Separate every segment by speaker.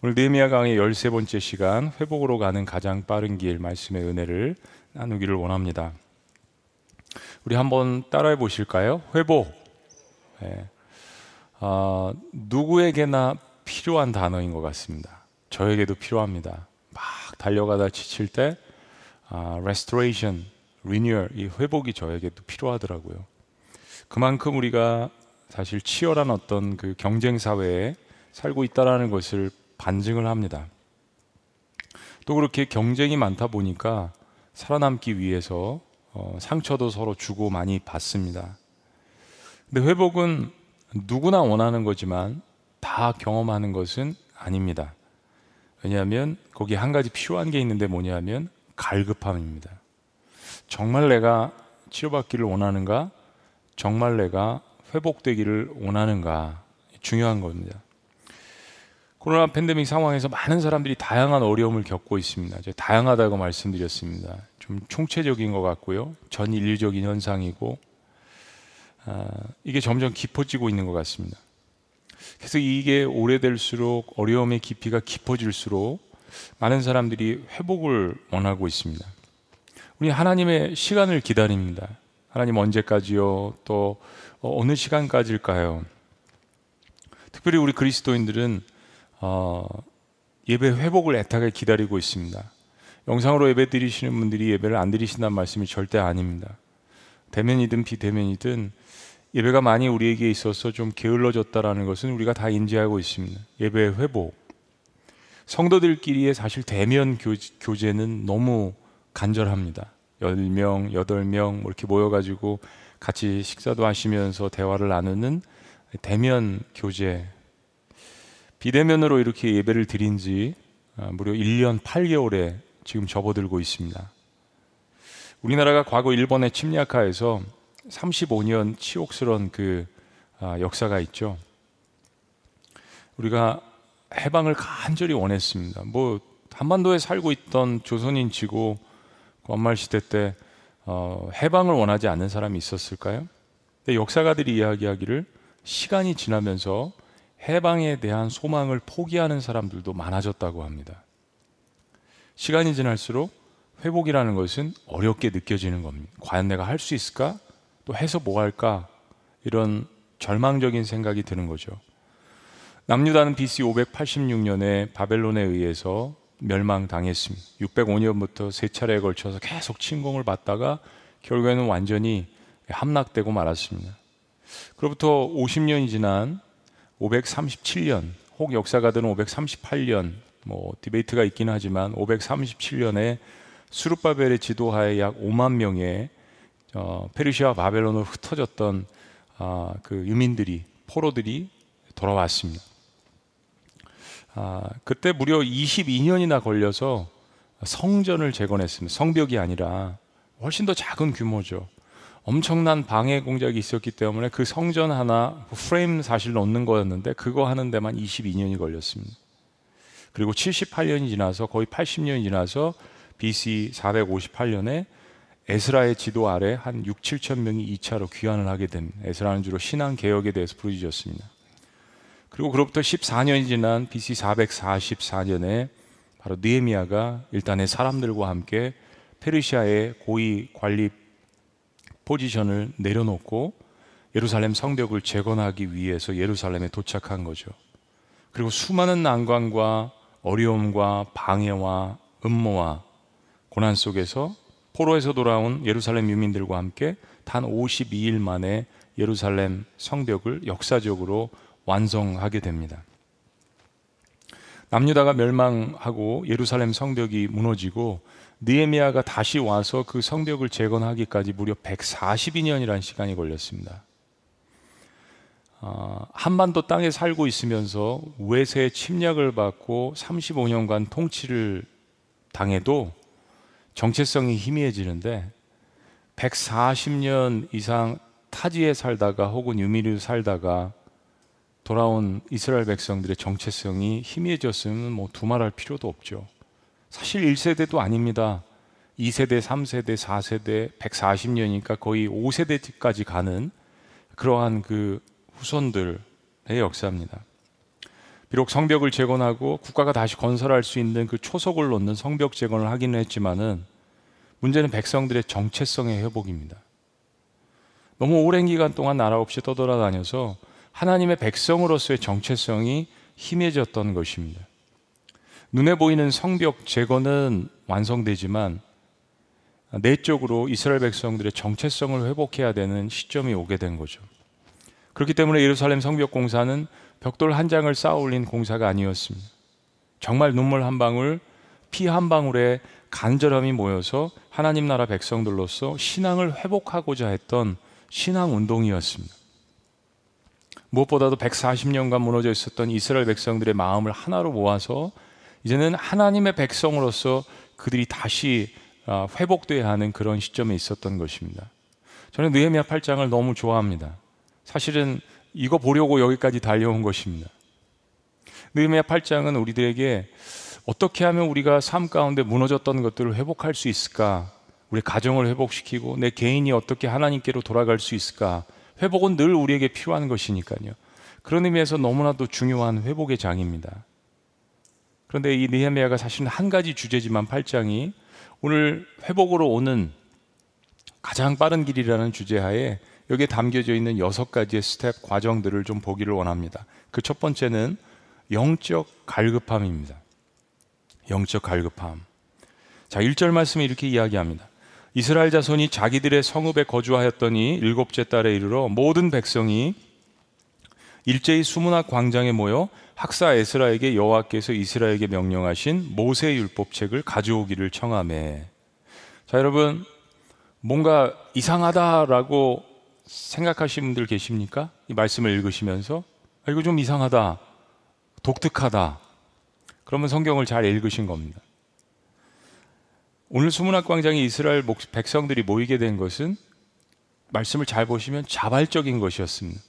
Speaker 1: 오늘 느헤미야 강의 13번째 시간 회복으로 가는 가장 빠른 길 말씀의 은혜를 나누기를 원합니다. 우리 한번 따라해 보실까요? 회복. 네. 어, 누구에게나 필요한 단어인 것 같습니다. 저에게도 필요합니다. 막 달려가다 지칠 때 아, restoration, renewal, 이 회복이 저에게도 필요하더라고요. 그만큼 우리가 사실 치열한 어떤 그 경쟁 사회에 살고 있다라는 것을 반증을 합니다. 또 그렇게 경쟁이 많다 보니까 살아남기 위해서 어, 상처도 서로 주고 많이 받습니다. 근데 회복은 누구나 원하는 거지만 다 경험하는 것은 아닙니다. 왜냐하면 거기 한 가지 필요한 게 있는데 뭐냐면 갈급함입니다. 정말 내가 치료받기를 원하는가? 정말 내가 회복되기를 원하는가? 중요한 겁니다. 코로나 팬데믹 상황에서 많은 사람들이 다양한 어려움을 겪고 있습니다. 다양하다고 말씀드렸습니다. 좀 총체적인 것 같고요. 전 인류적인 현상이고 아, 이게 점점 깊어지고 있는 것 같습니다. 그래서 이게 오래될수록 어려움의 깊이가 깊어질수록 많은 사람들이 회복을 원하고 있습니다. 우리 하나님의 시간을 기다립니다. 하나님 언제까지요? 또 어느 시간까지일까요? 특별히 우리 그리스도인들은 어, 예배 회복을 애타게 기다리고 있습니다. 영상으로 예배 드리시는 분들이 예배를 안 드리신다는 말씀이 절대 아닙니다. 대면이든 비대면이든 예배가 많이 우리에게 있어서 좀 게을러졌다라는 것은 우리가 다 인지하고 있습니다. 예배 회복. 성도들끼리의 사실 대면 교제는 너무 간절합니다. 10명, 8명 뭐 이렇게 모여가지고 같이 식사도 하시면서 대화를 나누는 대면 교제 비대면으로 이렇게 예배를 드린 지 아, 무려 1년 8개월에 지금 접어들고 있습니다. 우리나라가 과거 일본의 침략하에서 35년 치욕스러운 그 아, 역사가 있죠. 우리가 해방을 간절히 원했습니다. 뭐 한반도에 살고 있던 조선인치고 원말 시대 때 어, 해방을 원하지 않는 사람이 있었을까요? 근데 역사가들이 이야기하기를 시간이 지나면서 해방에 대한 소망을 포기하는 사람들도 많아졌다고 합니다. 시간이 지날수록 회복이라는 것은 어렵게 느껴지는 겁니다. 과연 내가 할 수 있을까? 또 해서 뭐 할까? 이런 절망적인 생각이 드는 거죠. 남유다는 BC 586년에 바벨론에 의해서 멸망당했습니다. 605년부터 세 차례에 걸쳐서 계속 침공을 받다가 결국에는 완전히 함락되고 말았습니다. 그로부터 50년이 지난 537년 혹 역사가들은 538년 뭐 디베이트가 있긴 하지만 537년에 수르바벨의 지도하에 약 5만 명의 어, 페르시아 바벨론으로 흩어졌던 아, 그 유민들이 포로들이 돌아왔습니다. 아, 그때 무려 22년이나 걸려서 성전을 재건했습니다. 성벽이 아니라 훨씬 더 작은 규모죠. 엄청난 방해 공작이 있었기 때문에 그 성전 하나 프레임 사실 넣는 거였는데 그거 하는 데만 22년이 걸렸습니다. 그리고 78년이 지나서 거의 80년이 지나서 BC 458년에 에스라의 지도 아래 한 6, 7천 명이 2차로 귀환을 하게 됩니다. 에스라는 주로 신앙 개혁에 대해서 부르짖었습니다. 그리고 그로부터 14년이 지난 BC 444년에 바로 느헤미야가 일단의 사람들과 함께 페르시아의 고위 관리 포지션을 내려놓고 예루살렘 성벽을 재건하기 위해서 예루살렘에 도착한 거죠. 그리고 수많은 난관과 어려움과 방해와 음모와 고난 속에서 포로에서 돌아온 예루살렘 유민들과 함께 단 52일 만에 예루살렘 성벽을 역사적으로 완성하게 됩니다. 남유다가 멸망하고 예루살렘 성벽이 무너지고 느헤미야가 다시 와서 그 성벽을 재건하기까지 무려 142년이라는 시간이 걸렸습니다. 어, 한반도 땅에 살고 있으면서 외세 침략을 받고 35년간 통치를 당해도 정체성이 희미해지는데 140년 이상 타지에 살다가 혹은 유미로 살다가 돌아온 이스라엘 백성들의 정체성이 희미해졌으면 뭐 두말할 필요도 없죠. 사실 1세대도 아닙니다. 2세대, 3세대, 4세대, 140년이니까 거의 5세대까지 가는 그러한 그 후손들의 역사입니다. 비록 성벽을 재건하고 국가가 다시 건설할 수 있는 그 초석을 놓는 성벽 재건을 하기는 했지만은 문제는 백성들의 정체성의 회복입니다. 너무 오랜 기간 동안 나라 없이 떠돌아다녀서 하나님의 백성으로서의 정체성이 희미해졌던 것입니다. 눈에 보이는 성벽 재건은 완성되지만 내적으로 이스라엘 백성들의 정체성을 회복해야 되는 시점이 오게 된 거죠. 그렇기 때문에 예루살렘 성벽 공사는 벽돌 한 장을 쌓아 올린 공사가 아니었습니다. 정말 눈물 한 방울, 피 한 방울에 간절함이 모여서 하나님 나라 백성들로서 신앙을 회복하고자 했던 신앙 운동이었습니다. 무엇보다도 140년간 무너져 있었던 이스라엘 백성들의 마음을 하나로 모아서 이제는 하나님의 백성으로서 그들이 다시 아, 회복돼야 하는 그런 시점에 있었던 것입니다. 저는 느헤미야 8장을 너무 좋아합니다. 사실은 이거 보려고 여기까지 달려온 것입니다. 느헤미야 8장은 우리들에게 어떻게 하면 우리가 삶 가운데 무너졌던 것들을 회복할 수 있을까? 우리 가정을 회복시키고 내 개인이 어떻게 하나님께로 돌아갈 수 있을까? 회복은 늘 우리에게 필요한 것이니까요. 그런 의미에서 너무나도 중요한 회복의 장입니다. 그런데 이 느헤미야가 사실은 한 가지 주제지만 8장이 오늘 회복으로 오는 가장 빠른 길이라는 주제하에 여기에 담겨져 있는 여섯 가지의 스텝 과정들을 좀 보기를 원합니다. 그 첫 번째는 영적 갈급함입니다. 영적 갈급함. 자, 1절 말씀에 이렇게 이야기합니다. 이스라엘 자손이 자기들의 성읍에 거주하였더니 일곱째 달에 이르러 모든 백성이 일제히 수문학 광장에 모여 학사 에스라에게 여호와께서 이스라엘에게 명령하신 모세 율법책을 가져오기를 청하매. 자, 여러분 뭔가 이상하다라고 생각하시는 분들 계십니까? 이 말씀을 읽으시면서 아, 이거 좀 이상하다, 독특하다. 그러면 성경을 잘 읽으신 겁니다. 오늘 수문학 광장에 이스라엘 백성들이 모이게 된 것은 말씀을 잘 보시면 자발적인 것이었습니다.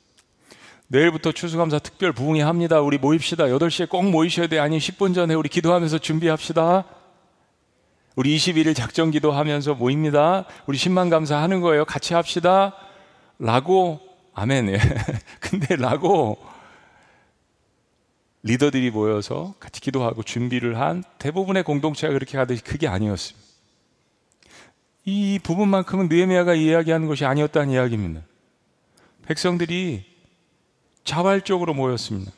Speaker 1: 내일부터 추수감사 특별 부흥회 합니다. 우리 모입시다. 8시에 꼭 모이셔야 돼. 아니 10분 전에 우리 기도하면서 준비합시다. 우리 21일 작정 기도하면서 모입니다. 우리 10만 감사하는 거예요. 같이 합시다. 라고 아멘. 예. 근데 라고 리더들이 모여서 같이 기도하고 준비를 한 대부분의 공동체가 그렇게 가듯이 그게 아니었습니다. 이 부분만큼은 느헤미야가 이야기하는 것이 아니었다는 이야기입니다. 백성들이 자발적으로 모였습니다.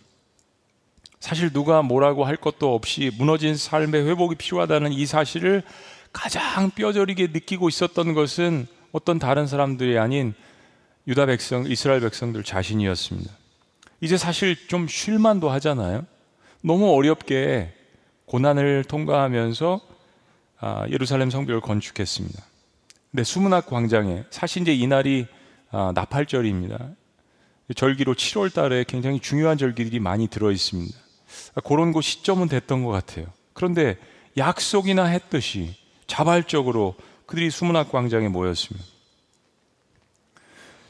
Speaker 1: 사실 누가 뭐라고 할 것도 없이 무너진 삶의 회복이 필요하다는 이 사실을 가장 뼈저리게 느끼고 있었던 것은 어떤 다른 사람들이 아닌 유다 백성, 이스라엘 백성들 자신이었습니다. 이제 사실 좀 쉴만도 하잖아요. 너무 어렵게 고난을 통과하면서 아, 예루살렘 성벽을 건축했습니다. 근데 수문학 광장에 사실 이제 이날이 아, 나팔절입니다. 절기로 7월 달에 굉장히 중요한 절기들이 많이 들어 있습니다. 그런 곳 시점은 됐던 것 같아요. 그런데 약속이나 했듯이 자발적으로 그들이 수문학 광장에 모였습니다.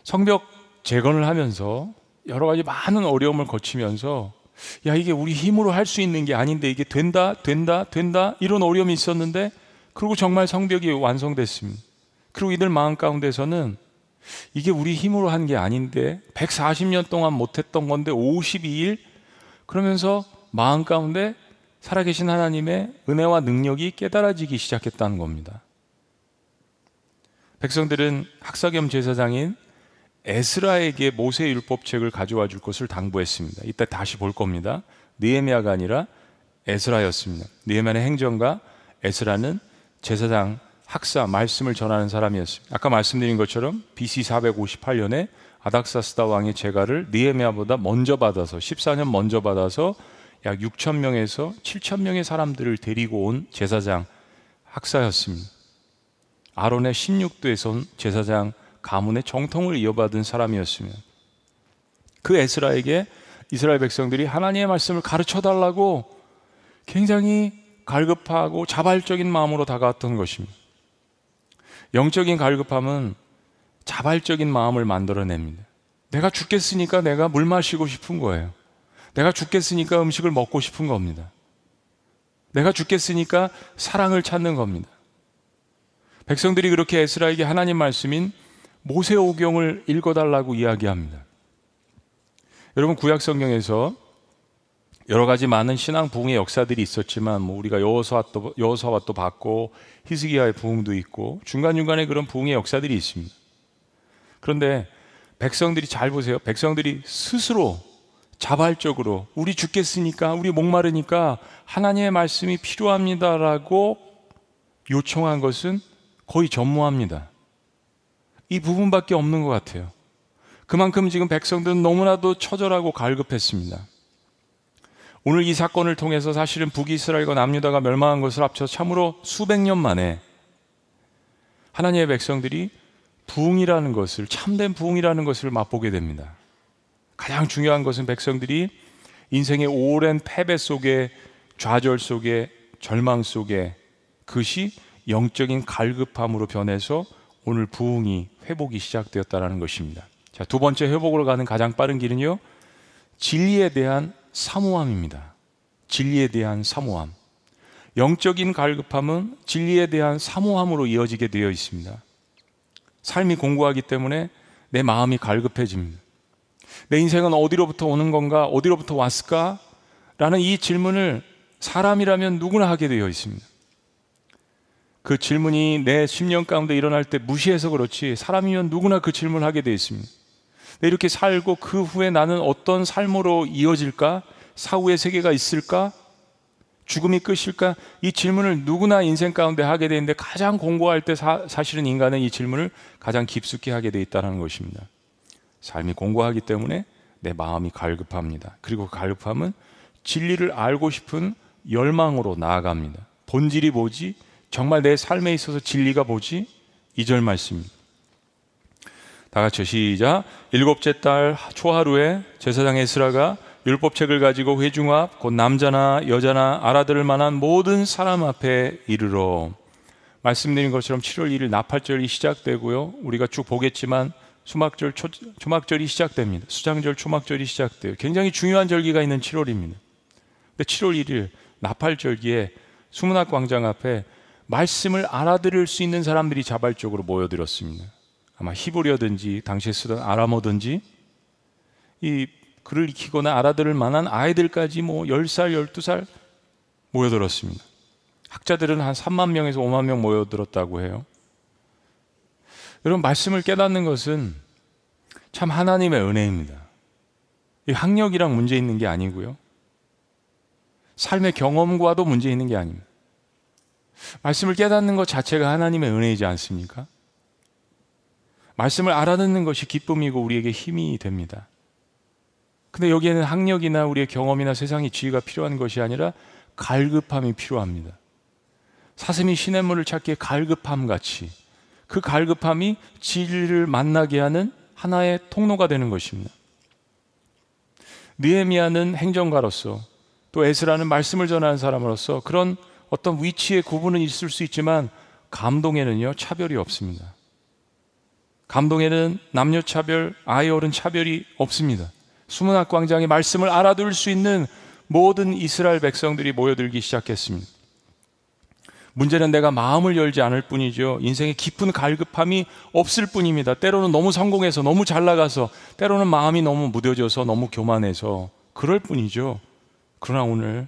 Speaker 1: 성벽 재건을 하면서 여러 가지 많은 어려움을 거치면서 야 이게 우리 힘으로 할 수 있는 게 아닌데 이게 된다 된다 된다 이런 어려움이 있었는데 그리고 정말 성벽이 완성됐습니다. 그리고 이들 마음 가운데서는 이게 우리 힘으로 한 게 아닌데 140년 동안 못했던 건데 52일 그러면서 마음 가운데 살아계신 하나님의 은혜와 능력이 깨달아지기 시작했다는 겁니다. 백성들은 학사 겸 제사장인 에스라에게 모세 율법책을 가져와 줄 것을 당부했습니다. 이따 다시 볼 겁니다. 느헤미야가 아니라 에스라였습니다. 느헤미야의 행정가 에스라는 제사장 학사 말씀을 전하는 사람이었습니다. 아까 말씀드린 것처럼 BC 458년에 아닥사스다 왕의 제가를 니에미아보다 먼저 받아서 14년 먼저 받아서 약 6천 명에서 7천 명의 사람들을 데리고 온 제사장 학사였습니다. 아론의 16도에서 온 제사장 가문의 정통을 이어받은 사람이었습니다. 그 에스라에게 이스라엘 백성들이 하나님의 말씀을 가르쳐 달라고 굉장히 갈급하고 자발적인 마음으로 다가왔던 것입니다. 영적인 갈급함은 자발적인 마음을 만들어냅니다. 내가 죽겠으니까 내가 물 마시고 싶은 거예요. 내가 죽겠으니까 음식을 먹고 싶은 겁니다. 내가 죽겠으니까 사랑을 찾는 겁니다. 백성들이 그렇게 에스라에게 하나님 말씀인 모세오경을 읽어달라고 이야기합니다. 여러분 구약 성경에서 여러 가지 많은 신앙 부흥의 역사들이 있었지만 뭐 우리가 여호수아 또 여호수아와 또 봤고 히스기야의 부흥도 있고 중간 중간에 그런 부흥의 역사들이 있습니다. 그런데 백성들이 잘 보세요. 백성들이 스스로 자발적으로 우리 죽겠으니까 우리 목마르니까 하나님의 말씀이 필요합니다라고 요청한 것은 거의 전무합니다. 이 부분밖에 없는 것 같아요. 그만큼 지금 백성들은 너무나도 처절하고 갈급했습니다. 오늘 이 사건을 통해서 사실은 북이스라엘과 남유다가 멸망한 것을 합쳐 참으로 수백 년 만에 하나님의 백성들이 부흥이라는 것을 참된 부흥이라는 것을 맛보게 됩니다. 가장 중요한 것은 백성들이 인생의 오랜 패배 속에 좌절 속에 절망 속에 그것이 영적인 갈급함으로 변해서 오늘 부흥이 회복이 시작되었다는 것입니다. 자, 두 번째 회복으로 가는 가장 빠른 길은요. 진리에 대한 사모함입니다. 진리에 대한 사모함. 영적인 갈급함은 진리에 대한 사모함으로 이어지게 되어 있습니다. 삶이 공고하기 때문에 내 마음이 갈급해집니다. 내 인생은 어디로부터 오는 건가? 어디로부터 왔을까? 라는 이 질문을 사람이라면 누구나 하게 되어 있습니다. 그 질문이 내 심령 가운데 일어날 때 무시해서 그렇지 사람이면 누구나 그 질문을 하게 되어 있습니다. 이렇게 살고 그 후에 나는 어떤 삶으로 이어질까? 사후의 세계가 있을까? 죽음이 끝일까? 이 질문을 누구나 인생 가운데 하게 되는데 가장 공고할 때 사, 실은 인간은 이 질문을 가장 깊숙이 하게 돼 있다는 것입니다. 삶이 공고하기 때문에 내 마음이 갈급합니다. 그리고 그 갈급함은 진리를 알고 싶은 열망으로 나아갑니다. 본질이 뭐지? 정말 내 삶에 있어서 진리가 뭐지? 이 절 말씀입니다. 다 같이 시작. 일곱째 달 초하루에 제사장 에스라가 율법책을 가지고 회중 앞, 곧 남자나 여자나 알아들을 만한 모든 사람 앞에 이르러 말씀드린 것처럼 7월 1일 나팔절이 시작되고요. 우리가 쭉 보겠지만 수막절, 초, 초막절이 시작됩니다. 수장절, 초막절이 시작돼요. 굉장히 중요한 절기가 있는 7월입니다. 근데 7월 1일 나팔절기에 수문학 광장 앞에 말씀을 알아들을 수 있는 사람들이 자발적으로 모여들었습니다. 아마 히브리어든지 당시에 쓰던 아람어든지 이 글을 익히거나 알아들을 만한 아이들까지 뭐 10살, 12살 모여들었습니다. 학자들은 한 3만 명에서 5만 명 모여들었다고 해요. 여러분, 말씀을 깨닫는 것은 참 하나님의 은혜입니다. 이 학력이랑 문제 있는 게 아니고요. 삶의 경험과도 문제 있는 게 아닙니다. 말씀을 깨닫는 것 자체가 하나님의 은혜이지 않습니까? 말씀을 알아듣는 것이 기쁨이고 우리에게 힘이 됩니다. 근데 여기에는 학력이나 우리의 경험이나 세상의 지위가 필요한 것이 아니라 갈급함이 필요합니다. 사슴이 시냇물을 찾기에 갈급함 같이 그 갈급함이 진리를 만나게 하는 하나의 통로가 되는 것입니다. 느헤미야는 행정가로서 또 에스라는 말씀을 전하는 사람으로서 그런 어떤 위치의 구분은 있을 수 있지만 감동에는요 차별이 없습니다. 감동에는 남녀 차별, 아이 어른 차별이 없습니다. 수문학 광장에 말씀을 알아둘 수 있는 모든 이스라엘 백성들이 모여들기 시작했습니다. 문제는 내가 마음을 열지 않을 뿐이죠. 인생에 깊은 갈급함이 없을 뿐입니다. 때로는 너무 성공해서 너무 잘 나가서 때로는 마음이 너무 무뎌져서 너무 교만해서 그럴 뿐이죠. 그러나 오늘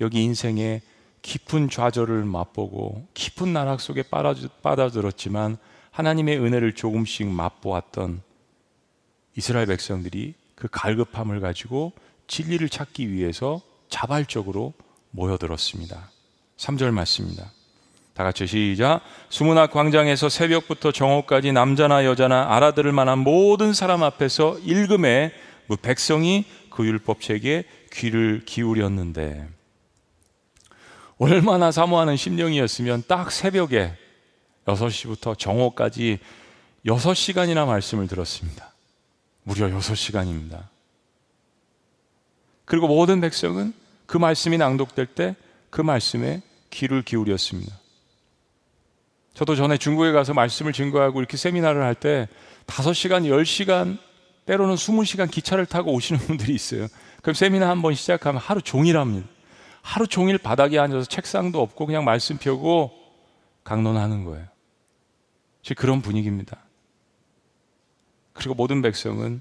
Speaker 1: 여기 인생에 깊은 좌절을 맛보고 깊은 나락 속에 빠져들었지만 하나님의 은혜를 조금씩 맛보았던 이스라엘 백성들이 그 갈급함을 가지고 진리를 찾기 위해서 자발적으로 모여들었습니다. 3절 말씀입니다. 다 같이 시작. 수문학 광장에서 새벽부터 정오까지 남자나 여자나 알아들을 만한 모든 사람 앞에서 읽음에 그 백성이 그 율법책에 귀를 기울였는데 얼마나 사모하는 심령이었으면 딱 새벽에 6시부터 정오까지 6시간이나 말씀을 들었습니다. 무려 6시간입니다. 그리고 모든 백성은 그 말씀이 낭독될 때 그 말씀에 귀를 기울였습니다. 저도 전에 중국에 가서 말씀을 증거하고 이렇게 세미나를 할 때 5시간, 10시간, 때로는 20시간 기차를 타고 오시는 분들이 있어요. 그럼 세미나 한 번 시작하면 하루 종일 합니다. 하루 종일 바닥에 앉아서 책상도 없고 그냥 말씀 펴고 강론하는 거예요. 즉 그런 분위기입니다. 그리고 모든 백성은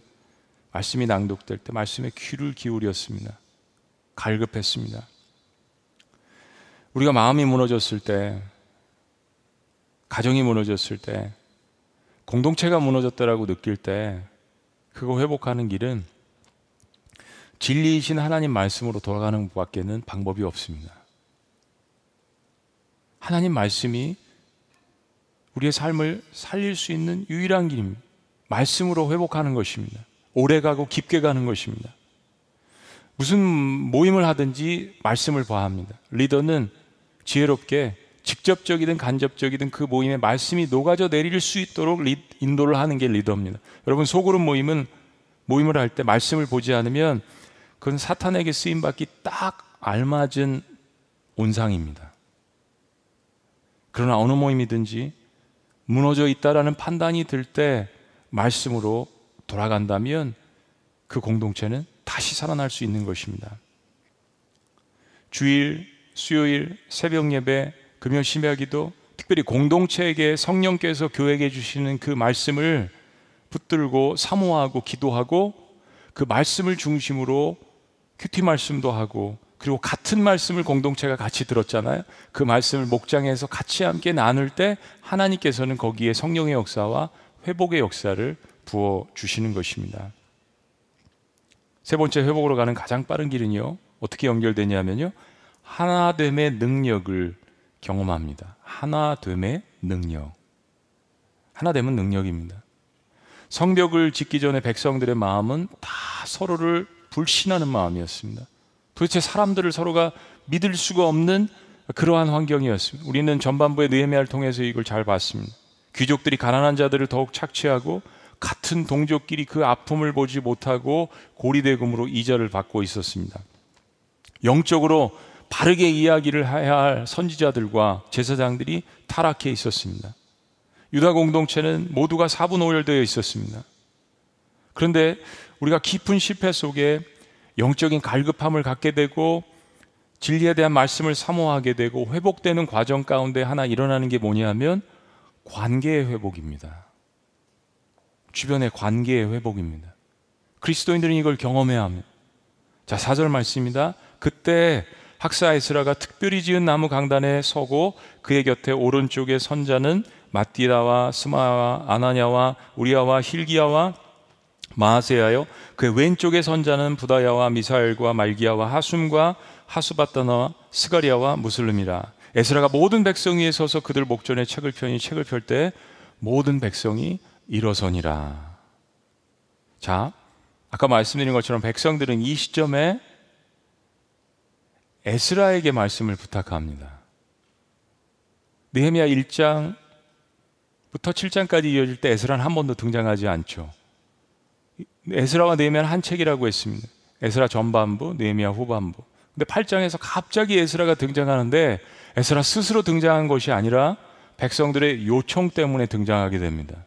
Speaker 1: 말씀이 낭독될 때 말씀에 귀를 기울였습니다. 갈급했습니다. 우리가 마음이 무너졌을 때, 가정이 무너졌을 때, 공동체가 무너졌다라고 느낄 때, 그거 회복하는 길은 진리이신 하나님 말씀으로 돌아가는 것밖에는 방법이 없습니다. 하나님 말씀이 우리의 삶을 살릴 수 있는 유일한 길입니다. 말씀으로 회복하는 것입니다. 오래 가고 깊게 가는 것입니다. 무슨 모임을 하든지 말씀을 봐야 합니다. 리더는 지혜롭게 직접적이든 간접적이든 그 모임에 말씀이 녹아져 내릴 수 있도록 리, 인도를 하는 게 리더입니다. 여러분 소그룹 모임은 모임을 할 때 말씀을 보지 않으면 그건 사탄에게 쓰임 받기 딱 알맞은 온상입니다. 그러나 어느 모임이든지 무너져 있다라는 판단이 들 때 말씀으로 돌아간다면 그 공동체는 다시 살아날 수 있는 것입니다. 주일, 수요일, 새벽 예배, 금요 심야기도 특별히 공동체에게 성령께서 교회에 주시는 그 말씀을 붙들고 사모하고 기도하고 그 말씀을 중심으로 큐티 말씀도 하고 그리고 같은 말씀을 공동체가 같이 들었잖아요. 그 말씀을 목장에서 같이 함께 나눌 때 하나님께서는 거기에 성령의 역사와 회복의 역사를 부어 주시는 것입니다. 세 번째 회복으로 가는 가장 빠른 길은요. 어떻게 연결되냐면요. 하나됨의 능력을 경험합니다. 하나됨의 능력. 하나됨은 능력입니다. 성벽을 짓기 전에 백성들의 마음은 다 서로를 불신하는 마음이었습니다. 도대체 사람들을 서로가 믿을 수가 없는 그러한 환경이었습니다. 우리는 전반부의 느헤미야를 통해서 이걸 잘 봤습니다. 귀족들이 가난한 자들을 더욱 착취하고 같은 동족끼리 그 아픔을 보지 못하고 고리대금으로 이자를 받고 있었습니다. 영적으로 바르게 이야기를 해야 할 선지자들과 제사장들이 타락해 있었습니다. 유다 공동체는 모두가 사분오열되어 있었습니다. 그런데 우리가 깊은 실패 속에 영적인 갈급함을 갖게 되고 진리에 대한 말씀을 사모하게 되고 회복되는 과정 가운데 하나 일어나는 게 뭐냐면 관계의 회복입니다. 주변의 관계의 회복입니다. 그리스도인들은 이걸 경험해야 합니다. 자, 4절 말씀입니다. 그때 학사 에스라가 특별히 지은 나무 강단에 서고 그의 곁에 오른쪽에 선자는 마띠라와 스마와 아나냐와 우리아와 힐기야와 마하세야요. 그 왼쪽에 선 자는 부다야와 미사엘과 말기야와 하숨과 하수바다나와 스가리아와 무슬림이라. 에스라가 모든 백성 위에 서서 그들 목전에 책을 펴니 책을 펼 때 모든 백성이 일어서니라. 자, 아까 말씀드린 것처럼 백성들은 이 시점에 에스라에게 말씀을 부탁합니다. 느헤미야 1장부터 7장까지 이어질 때 에스라는 한 번도 등장하지 않죠. 에스라와 느헤미야는 한 책이라고 했습니다. 에스라 전반부, 느헤미야 후반부. 근데 8장에서 갑자기 에스라가 등장하는데 에스라 스스로 등장한 것이 아니라 백성들의 요청 때문에 등장하게 됩니다.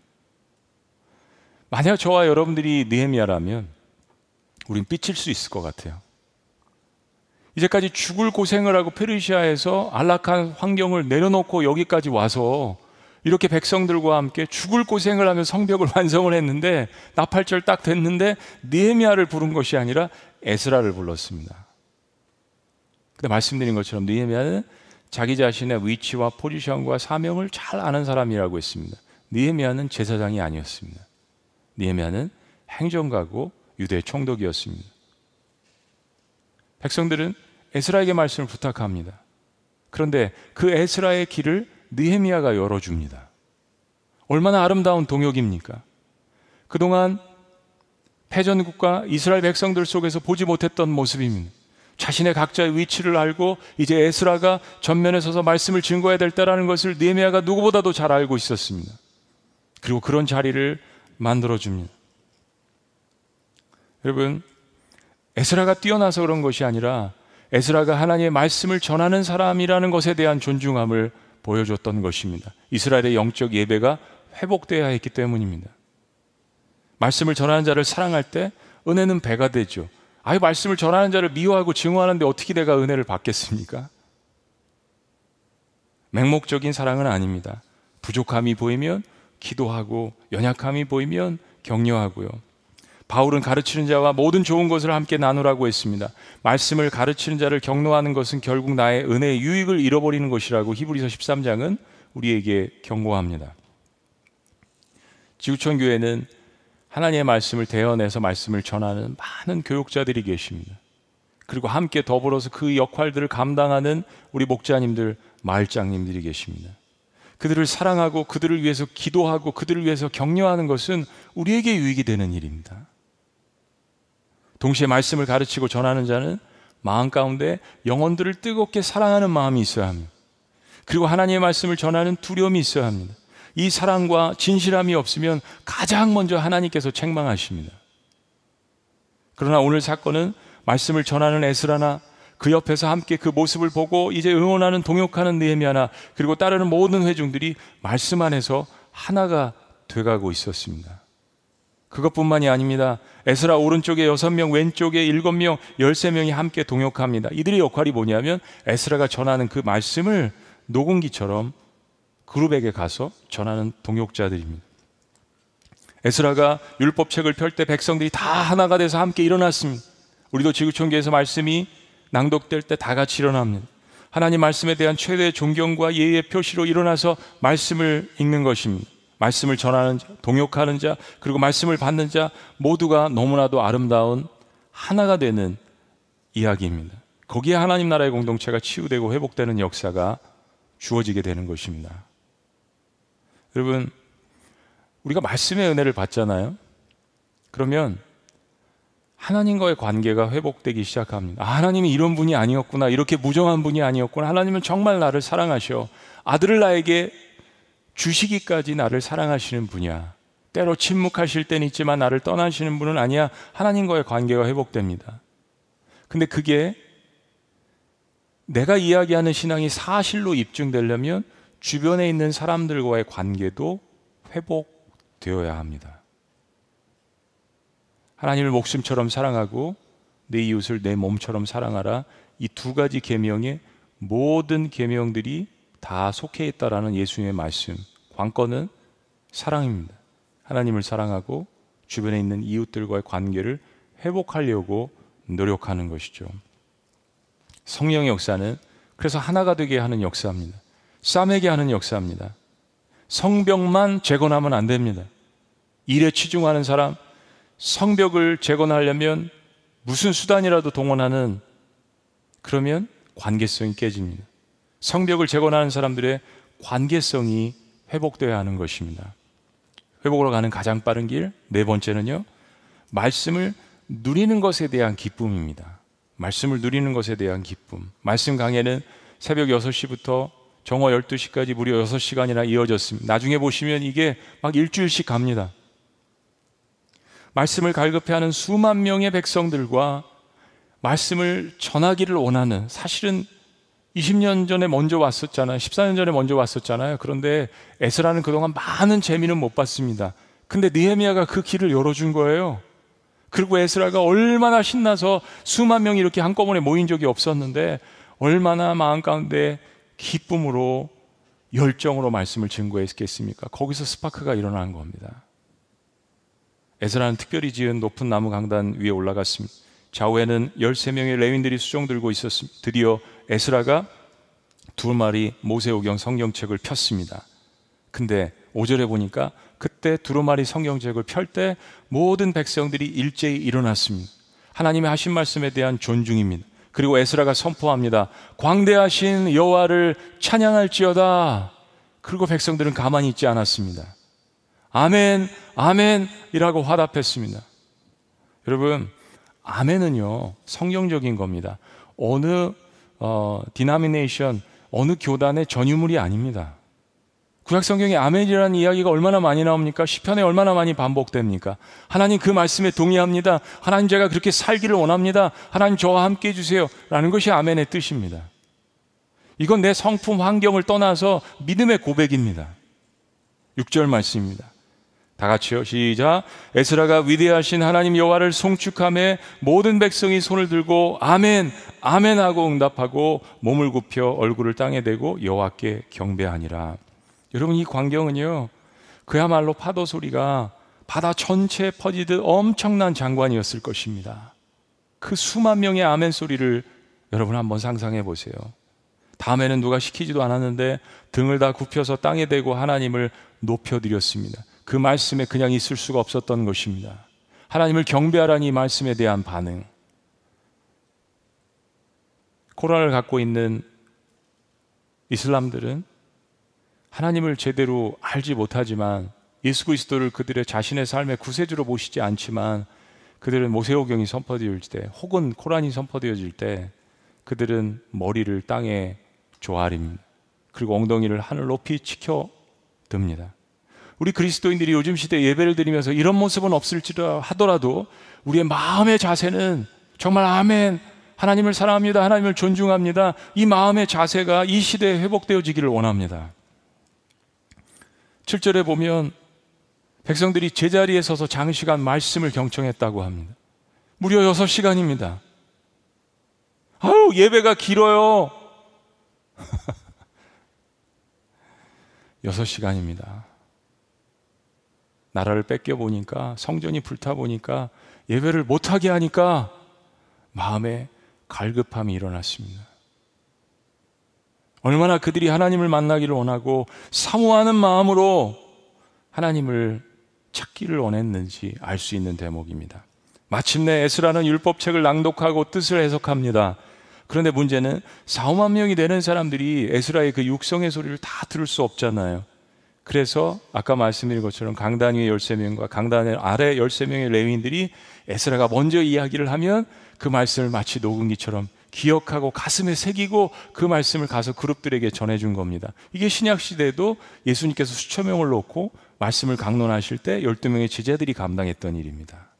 Speaker 1: 만약 저와 여러분들이 느헤미야라면 우린 삐칠 수 있을 것 같아요. 이제까지 죽을 고생을 하고 페르시아에서 안락한 환경을 내려놓고 여기까지 와서 이렇게 백성들과 함께 죽을 고생을 하며 성벽을 완성을 했는데 나팔절 딱 됐는데 느헤미야를 부른 것이 아니라 에스라를 불렀습니다. 근데 말씀드린 것처럼 느헤미야는 자기 자신의 위치와 포지션과 사명을 잘 아는 사람이라고 했습니다. 느헤미야는 제사장이 아니었습니다. 느헤미야는 행정가고 유대 총독이었습니다. 백성들은 에스라에게 말씀을 부탁합니다. 그런데 그 에스라의 길을 느헤미야가 열어줍니다. 얼마나 아름다운 동역입니까? 그동안 패전국가 이스라엘 백성들 속에서 보지 못했던 모습입니다. 자신의 각자의 위치를 알고 이제 에스라가 전면에 서서 말씀을 증거해야 될 때라는 것을 느헤미야가 누구보다도 잘 알고 있었습니다. 그리고 그런 자리를 만들어 줍니다. 여러분, 에스라가 뛰어나서 그런 것이 아니라 에스라가 하나님의 말씀을 전하는 사람이라는 것에 대한 존중함을 보여줬던 것입니다. 이스라엘의 영적 예배가 회복되어야 했기 때문입니다. 말씀을 전하는 자를 사랑할 때 은혜는 배가 되죠. 아유, 말씀을 전하는 자를 미워하고 증오하는데 어떻게 내가 은혜를 받겠습니까? 맹목적인 사랑은 아닙니다. 부족함이 보이면 기도하고 연약함이 보이면 격려하고요. 바울은 가르치는 자와 모든 좋은 것을 함께 나누라고 했습니다. 말씀을 가르치는 자를 경노하는 것은 결국 나의 은혜의 유익을 잃어버리는 것이라고 히브리서 13장은 우리에게 경고합니다. 지구촌 교회는 하나님의 말씀을 대언해서 말씀을 전하는 많은 교육자들이 계십니다. 그리고 함께 더불어서 그 역할들을 감당하는 우리 목자님들, 마을장님들이 계십니다. 그들을 사랑하고 그들을 위해서 기도하고 그들을 위해서 격려하는 것은 우리에게 유익이 되는 일입니다. 동시에 말씀을 가르치고 전하는 자는 마음 가운데 영혼들을 뜨겁게 사랑하는 마음이 있어야 합니다. 그리고 하나님의 말씀을 전하는 두려움이 있어야 합니다. 이 사랑과 진실함이 없으면 가장 먼저 하나님께서 책망하십니다. 그러나 오늘 사건은 말씀을 전하는 에스라나 그 옆에서 함께 그 모습을 보고 이제 응원하는 동역하는 느헤미야나 그리고 따르는 모든 회중들이 말씀 안에서 하나가 돼가고 있었습니다. 그것뿐만이 아닙니다. 에스라 오른쪽에 여섯 명, 왼쪽에 일곱 명, 열세 명이 함께 동역합니다. 이들의 역할이 뭐냐면 에스라가 전하는 그 말씀을 녹음기처럼 그룹에게 가서 전하는 동역자들입니다. 에스라가 율법책을 펼 때 백성들이 다 하나가 돼서 함께 일어났습니다. 우리도 지구촌교에서 말씀이 낭독될 때 다 같이 일어납니다. 하나님 말씀에 대한 최대의 존경과 예의의 표시로 일어나서 말씀을 읽는 것입니다. 말씀을 전하는 자, 동역하는 자, 그리고 말씀을 받는 자 모두가 너무나도 아름다운 하나가 되는 이야기입니다. 거기에 하나님 나라의 공동체가 치유되고 회복되는 역사가 주어지게 되는 것입니다. 여러분, 우리가 말씀의 은혜를 받잖아요. 그러면 하나님과의 관계가 회복되기 시작합니다. 아, 하나님이 이런 분이 아니었구나. 이렇게 무정한 분이 아니었구나. 하나님은 정말 나를 사랑하셔. 아들을 나에게 주시기까지 나를 사랑하시는 분이야. 때로 침묵하실 때는 있지만 나를 떠나시는 분은 아니야. 하나님과의 관계가 회복됩니다. 근데 그게 내가 이야기하는 신앙이 사실로 입증되려면 주변에 있는 사람들과의 관계도 회복되어야 합니다. 하나님을 목숨처럼 사랑하고 내 이웃을 내 몸처럼 사랑하라. 이 두 가지 계명에 모든 계명들이 다 속해 있다라는 예수님의 말씀. 관건은 사랑입니다. 하나님을 사랑하고 주변에 있는 이웃들과의 관계를 회복하려고 노력하는 것이죠. 성령의 역사는 그래서 하나가 되게 하는 역사입니다. 싸매게 하는 역사입니다. 성벽만 재건하면 안 됩니다. 일에 치중하는 사람, 성벽을 재건하려면 무슨 수단이라도 동원하는 그러면 관계성이 깨집니다. 성벽을 재건하는 사람들의 관계성이 회복되어야 하는 것입니다. 회복으로 가는 가장 빠른 길, 네 번째는요, 말씀을 누리는 것에 대한 기쁨입니다. 말씀을 누리는 것에 대한 기쁨. 말씀 강해는 새벽 6시부터 정오 12시까지 무려 6시간이나 이어졌습니다. 나중에 보시면 이게 막 일주일씩 갑니다. 말씀을 갈급해하는 수만 명의 백성들과 말씀을 전하기를 원하는 사실은 20년 전에 먼저 왔었잖아요. 14년 전에 먼저 왔었잖아요. 그런데 에스라는 그동안 많은 재미는 못 봤습니다. 근데 느헤미야가 그 길을 열어준 거예요. 그리고 에스라가 얼마나 신나서 수만 명이 이렇게 한꺼번에 모인 적이 없었는데 얼마나 마음 가운데 기쁨으로 열정으로 말씀을 증거했겠습니까? 거기서 스파크가 일어난 겁니다. 에스라는 특별히 지은 높은 나무 강단 위에 올라갔습니다. 좌우에는 13명의 레윈들이 수종 들고 있었습니다. 드디어 에스라가 두 마리 모세오경 성경책을 폈습니다. 근데 5절에 보니까 그때 두루마리 성경책을 펼 때 모든 백성들이 일제히 일어났습니다. 하나님의 하신 말씀에 대한 존중입니다. 그리고 에스라가 선포합니다. 광대하신 여호와를 찬양할지어다. 그리고 백성들은 가만히 있지 않았습니다. 아멘, 아멘이라고 화답했습니다. 여러분, 아멘은요 성경적인 겁니다. 어느 어, denomination, 어느 교단의 전유물이 아닙니다. 구약 성경에 아멘이라는 이야기가 얼마나 많이 나옵니까? 시편에 얼마나 많이 반복됩니까? 하나님 그 말씀에 동의합니다. 하나님 제가 그렇게 살기를 원합니다. 하나님 저와 함께 해 주세요. 라는 것이 아멘의 뜻입니다. 이건 내 성품 환경을 떠나서 믿음의 고백입니다. 6절 말씀입니다. 다 같이요. 시작. 에스라가 위대하신 하나님 여호와를 송축함에 모든 백성이 손을 들고 아멘, 아멘 하고 응답하고 몸을 굽혀 얼굴을 땅에 대고 여호와께 경배하니라. 여러분 이 광경은요. 그야말로 파도 소리가 바다 전체에 퍼지듯 엄청난 장관이었을 것입니다. 그 수만 명의 아멘 소리를 여러분 한번 상상해 보세요. 다음에는 누가 시키지도 않았는데 등을 다 굽혀서 땅에 대고 하나님을 높여드렸습니다. 그 말씀에 그냥 있을 수가 없었던 것입니다. 하나님을 경배하라니 말씀에 대한 반응. 코란을 갖고 있는 이슬람들은 하나님을 제대로 알지 못하지만 예수 그리스도를 그들의 자신의 삶의 구세주로 모시지 않지만 그들은 모세오경이 선포되어질 때 혹은 코란이 선포되어질 때 그들은 머리를 땅에 조아립니다. 그리고 엉덩이를 하늘 높이 치켜 듭니다. 우리 그리스도인들이 요즘 시대 예배를 드리면서 이런 모습은 없을지라 하더라도 우리의 마음의 자세는 정말 아멘 하나님을 사랑합니다. 하나님을 존중합니다. 이 마음의 자세가 이 시대에 회복되어지기를 원합니다. 7절에 보면 백성들이 제자리에 서서 장시간 말씀을 경청했다고 합니다. 무려 6시간입니다. 아유, 예배가 길어요. 6시간입니다. 나라를 뺏겨 보니까, 성전이 불타 보니까, 예배를 못하게 하니까, 마음에 갈급함이 일어났습니다. 얼마나 그들이 하나님을 만나기를 원하고 사모하는 마음으로 하나님을 찾기를 원했는지 알 수 있는 대목입니다. 마침내 에스라는 율법책을 낭독하고 뜻을 해석합니다. 그런데 문제는 4, 5만 명이 되는 사람들이 에스라의 그 육성의 소리를 다 들을 수 없잖아요. 그래서 아까 말씀드린 것처럼 강단 위에 13명과 강단 아래 13명의 레위인들이 에스라가 먼저 이야기를 하면 그 말씀을 마치 녹음기처럼 기억하고 가슴에 새기고 그 말씀을 가서 그룹들에게 전해준 겁니다. 이게 신약 시대에도 예수님께서 수천 명을 놓고 말씀을 강론하실 때 12명의 제자들이 감당했던 일입니다.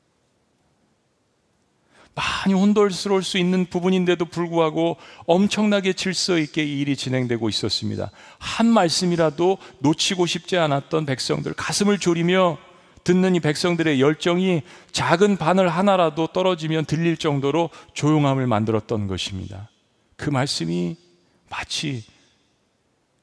Speaker 1: 많이 혼돌스러울 수 있는 부분인데도 불구하고 엄청나게 질서 있게 이 일이 진행되고 있었습니다. 한 말씀이라도 놓치고 싶지 않았던 백성들 가슴을 졸이며 듣는 이 백성들의 열정이 작은 바늘 하나라도 떨어지면 들릴 정도로 조용함을 만들었던 것입니다. 그 말씀이 마치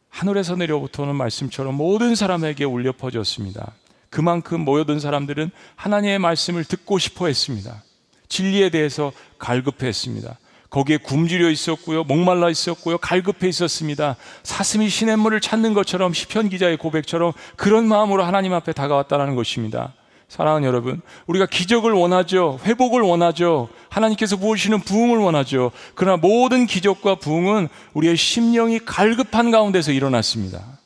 Speaker 1: 하늘에서 내려부터는 말씀처럼 모든 사람에게 울려 퍼졌습니다. 그만큼 모여든 사람들은 하나님의 말씀을 듣고 싶어 했습니다. 진리에 대해서 갈급했습니다. 거기에 굶주려 있었고요. 목말라 있었고요. 갈급해 있었습니다. 사슴이 시냇물을 찾는 것처럼 시편 기자의 고백처럼 그런 마음으로 하나님 앞에 다가왔다는 것입니다. 사랑하는 여러분, 우리가 기적을 원하죠. 회복을 원하죠. 하나님께서 부으시는 부흥을 원하죠. 그러나 모든 기적과 부흥은 우리의 심령이 갈급한 가운데서 일어났습니다.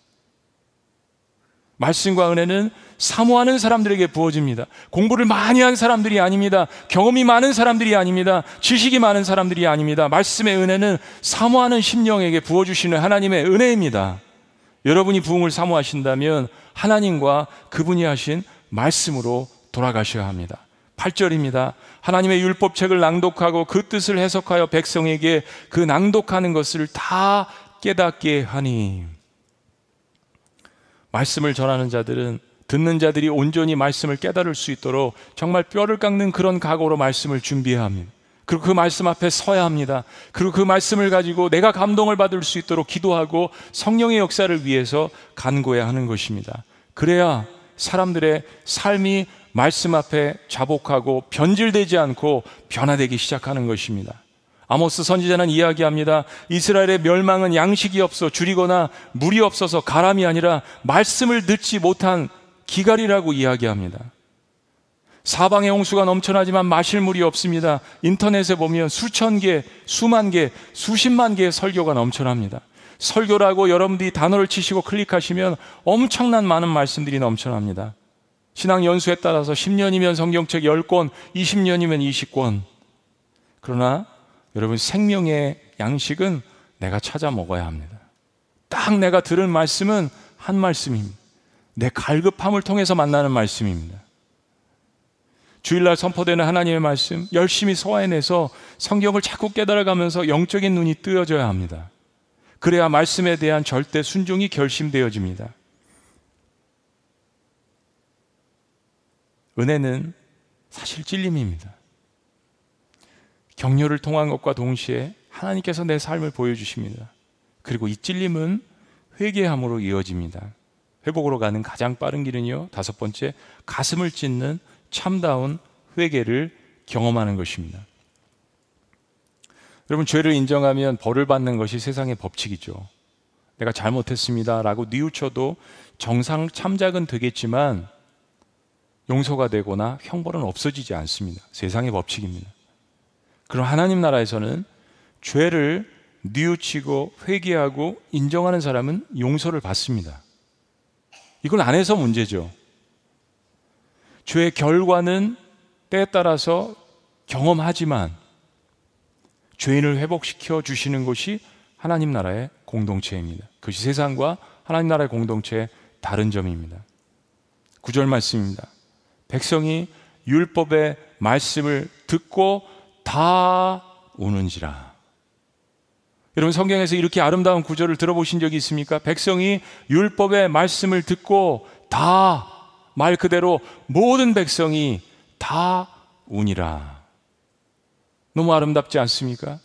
Speaker 1: 말씀과 은혜는 사모하는 사람들에게 부어집니다. 공부를 많이 한 사람들이 아닙니다. 경험이 많은 사람들이 아닙니다. 지식이 많은 사람들이 아닙니다. 말씀의 은혜는 사모하는 심령에게 부어주시는 하나님의 은혜입니다. 여러분이 부흥을 사모하신다면 하나님과 그분이 하신 말씀으로 돌아가셔야 합니다. 8절입니다. 하나님의 율법책을 낭독하고 그 뜻을 해석하여 백성에게 그 낭독하는 것을 다 깨닫게 하니. 말씀을 전하는 자들은 듣는 자들이 온전히 말씀을 깨달을 수 있도록 정말 뼈를 깎는 그런 각오로 말씀을 준비해야 합니다. 그리고 그 말씀 앞에 서야 합니다. 그리고 그 말씀을 가지고 내가 감동을 받을 수 있도록 기도하고 성령의 역사를 위해서 간구해야 하는 것입니다. 그래야 사람들의 삶이 말씀 앞에 자복하고 변질되지 않고 변화되기 시작하는 것입니다. 아모스 선지자는 이야기합니다. 이스라엘의 멸망은 양식이 없어 줄이거나 물이 없어서 가람이 아니라 말씀을 듣지 못한 기갈이라고 이야기합니다. 사방에 홍수가 넘쳐나지만 마실 물이 없습니다. 인터넷에 보면 수천 개, 수만 개, 수십만 개의 설교가 넘쳐납니다. 설교라고 여러분들이 단어를 치시고 클릭하시면 엄청난 많은 말씀들이 넘쳐납니다. 신앙 연수에 따라서 10년이면 성경책 10권, 20년이면 20권. 그러나 여러분 생명의 양식은 내가 찾아 먹어야 합니다. 딱 내가 들은 말씀은 한 말씀입니다. 내 갈급함을 통해서 만나는 말씀입니다. 주일날 선포되는 하나님의 말씀 열심히 소화해내서 성경을 자꾸 깨달아가면서 영적인 눈이 뜨여져야 합니다. 그래야 말씀에 대한 절대 순종이 결심되어집니다. 은혜는 사실 찔림입니다. 격려를 통한 것과 동시에 하나님께서 내 삶을 보여주십니다. 그리고 이 찔림은 회개함으로 이어집니다. 회복으로 가는 가장 빠른 길은요. 다섯 번째, 가슴을 찢는 참다운 회개를 경험하는 것입니다. 여러분, 죄를 인정하면 벌을 받는 것이 세상의 법칙이죠. 내가 잘못했습니다. 라고 뉘우쳐도 정상 참작은 되겠지만 용서가 되거나 형벌은 없어지지 않습니다. 세상의 법칙입니다. 그럼 하나님 나라에서는 죄를 뉘우치고 회개하고 인정하는 사람은 용서를 받습니다. 이건 안 해서 문제죠. 죄의 결과는 때에 따라서 경험하지만 죄인을 회복시켜 주시는 것이 하나님 나라의 공동체입니다. 그것이 세상과 하나님 나라의 공동체의 다른 점입니다. 구절 말씀입니다. 백성이 율법의 말씀을 듣고 다 우는지라. 여러분 성경에서 이렇게 아름다운 구절을 들어보신 적이 있습니까? 백성이 율법의 말씀을 듣고 다 말 그대로 모든 백성이 다 우니라. 너무 아름답지 않습니까?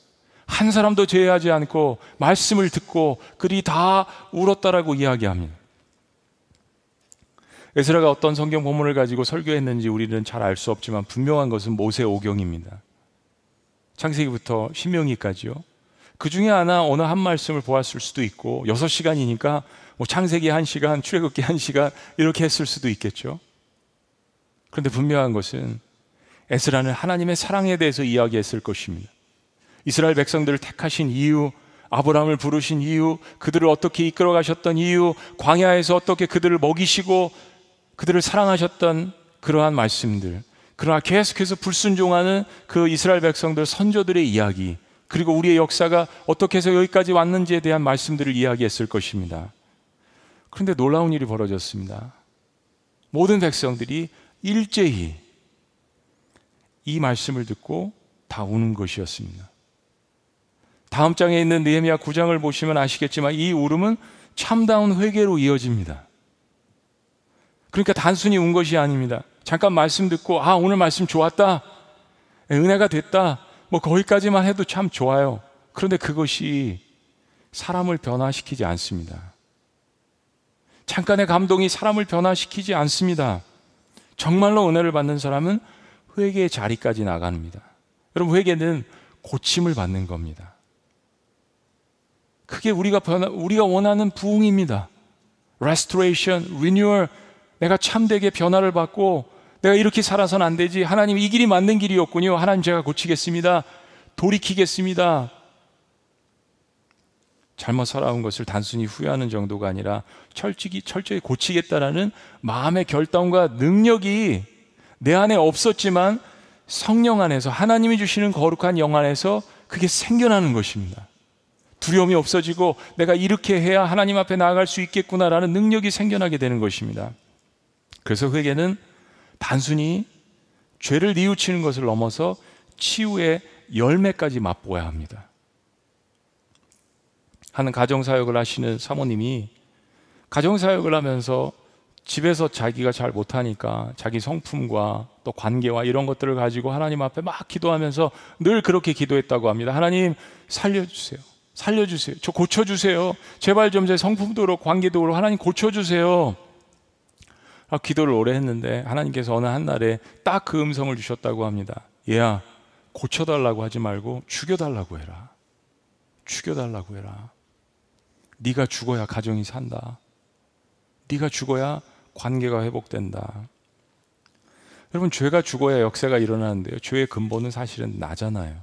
Speaker 1: 한 사람도 제외하지 않고 말씀을 듣고 그리 다 울었다라고 이야기합니다. 에스라가 어떤 성경 본문을 가지고 설교했는지 우리는 잘 알 수 없지만 분명한 것은 모세 오경입니다. 창세기부터 신명기까지요. 그 중에 하나 어느 한 말씀을 보았을 수도 있고 여섯 시간이니까 뭐 창세기 한 시간, 출애굽기 한 시간 이렇게 했을 수도 있겠죠. 그런데 분명한 것은 에스라는 하나님의 사랑에 대해서 이야기했을 것입니다. 이스라엘 백성들을 택하신 이유, 아브라함을 부르신 이유, 그들을 어떻게 이끌어 가셨던 이유, 광야에서 어떻게 그들을 먹이시고 그들을 사랑하셨던 그러한 말씀들, 그러나 계속해서 불순종하는 그 이스라엘 백성들 선조들의 이야기, 그리고 우리의 역사가 어떻게 해서 여기까지 왔는지에 대한 말씀들을 이야기했을 것입니다. 그런데 놀라운 일이 벌어졌습니다. 모든 백성들이 일제히 이 말씀을 듣고 다 우는 것이었습니다. 다음 장에 있는 느헤미야 9장을 보시면 아시겠지만 이 울음은 참다운 회개로 이어집니다. 그러니까 단순히 운 것이 아닙니다. 잠깐 말씀 듣고 아 오늘 말씀 좋았다. 은혜가 됐다. 뭐 거기까지만 해도 참 좋아요. 그런데 그것이 사람을 변화시키지 않습니다. 잠깐의 감동이 사람을 변화시키지 않습니다. 정말로 은혜를 받는 사람은 회개의 자리까지 나갑니다. 여러분 회개는 고침을 받는 겁니다. 그게 우리가 변화, 우리가 원하는 부흥입니다. restoration, renewal, 내가 참되게 변화를 받고 내가 이렇게 살아서는 안 되지. 하나님 이 길이 맞는 길이었군요. 하나님 제가 고치겠습니다. 돌이키겠습니다. 잘못 살아온 것을 단순히 후회하는 정도가 아니라 철저히, 철저히 고치겠다라는 마음의 결단과 능력이 내 안에 없었지만 성령 안에서 하나님이 주시는 거룩한 영 안에서 그게 생겨나는 것입니다. 두려움이 없어지고 내가 이렇게 해야 하나님 앞에 나아갈 수 있겠구나라는 능력이 생겨나게 되는 것입니다. 그래서 회개는 단순히 죄를 뉘우치는 것을 넘어서 치유의 열매까지 맛보아야 합니다. 하는 가정사역을 하시는 사모님이 가정사역을 하면서 집에서 자기가 잘 못하니까 자기 성품과 또 관계와 이런 것들을 가지고 하나님 앞에 막 기도하면서 늘 그렇게 기도했다고 합니다. 하나님 살려주세요. 살려주세요. 저 고쳐주세요. 제발 좀 제 성품도로 관계도로 하나님 고쳐주세요. 아, 기도를 오래 했는데 하나님께서 어느 한 날에 딱 그 음성을 주셨다고 합니다. 얘야, 고쳐달라고 하지 말고 죽여달라고 해라. 죽여달라고 해라. 네가 죽어야 가정이 산다. 네가 죽어야 관계가 회복된다. 여러분 죄가 죽어야 역사가 일어나는데요. 죄의 근본은 사실은 나잖아요.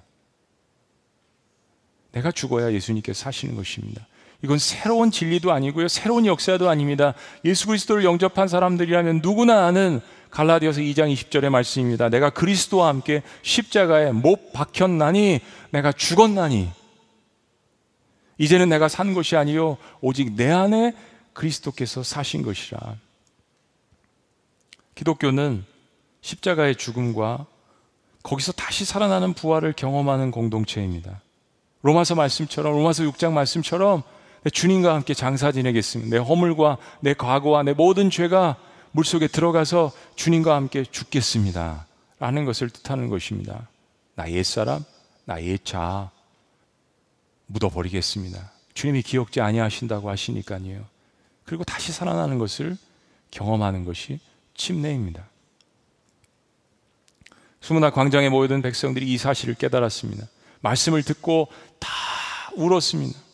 Speaker 1: 내가 죽어야 예수님께서 사시는 것입니다. 이건 새로운 진리도 아니고요. 새로운 역사도 아닙니다. 예수 그리스도를 영접한 사람들이라면 누구나 아는 갈라디아서 2장 20절의 말씀입니다. 내가 그리스도와 함께 십자가에 못 박혔나니 내가 죽었나니 이제는 내가 산 것이 아니요 오직 내 안에 그리스도께서 사신 것이라. 기독교는 십자가의 죽음과 거기서 다시 살아나는 부활을 경험하는 공동체입니다. 로마서 말씀처럼 로마서 6장 말씀처럼 주님과 함께 장사 지내겠습니다. 내 허물과 내 과거와 내 모든 죄가 물속에 들어가서 주님과 함께 죽겠습니다. 라는 것을 뜻하는 것입니다. 나 옛사람, 나 옛자 묻어버리겠습니다. 주님이 기억지 아니하신다고 하시니까요. 그리고 다시 살아나는 것을 경험하는 것이 침례입니다. 수문화 광장에 모여든 백성들이 이 사실을 깨달았습니다. 말씀을 듣고 다 울었습니다.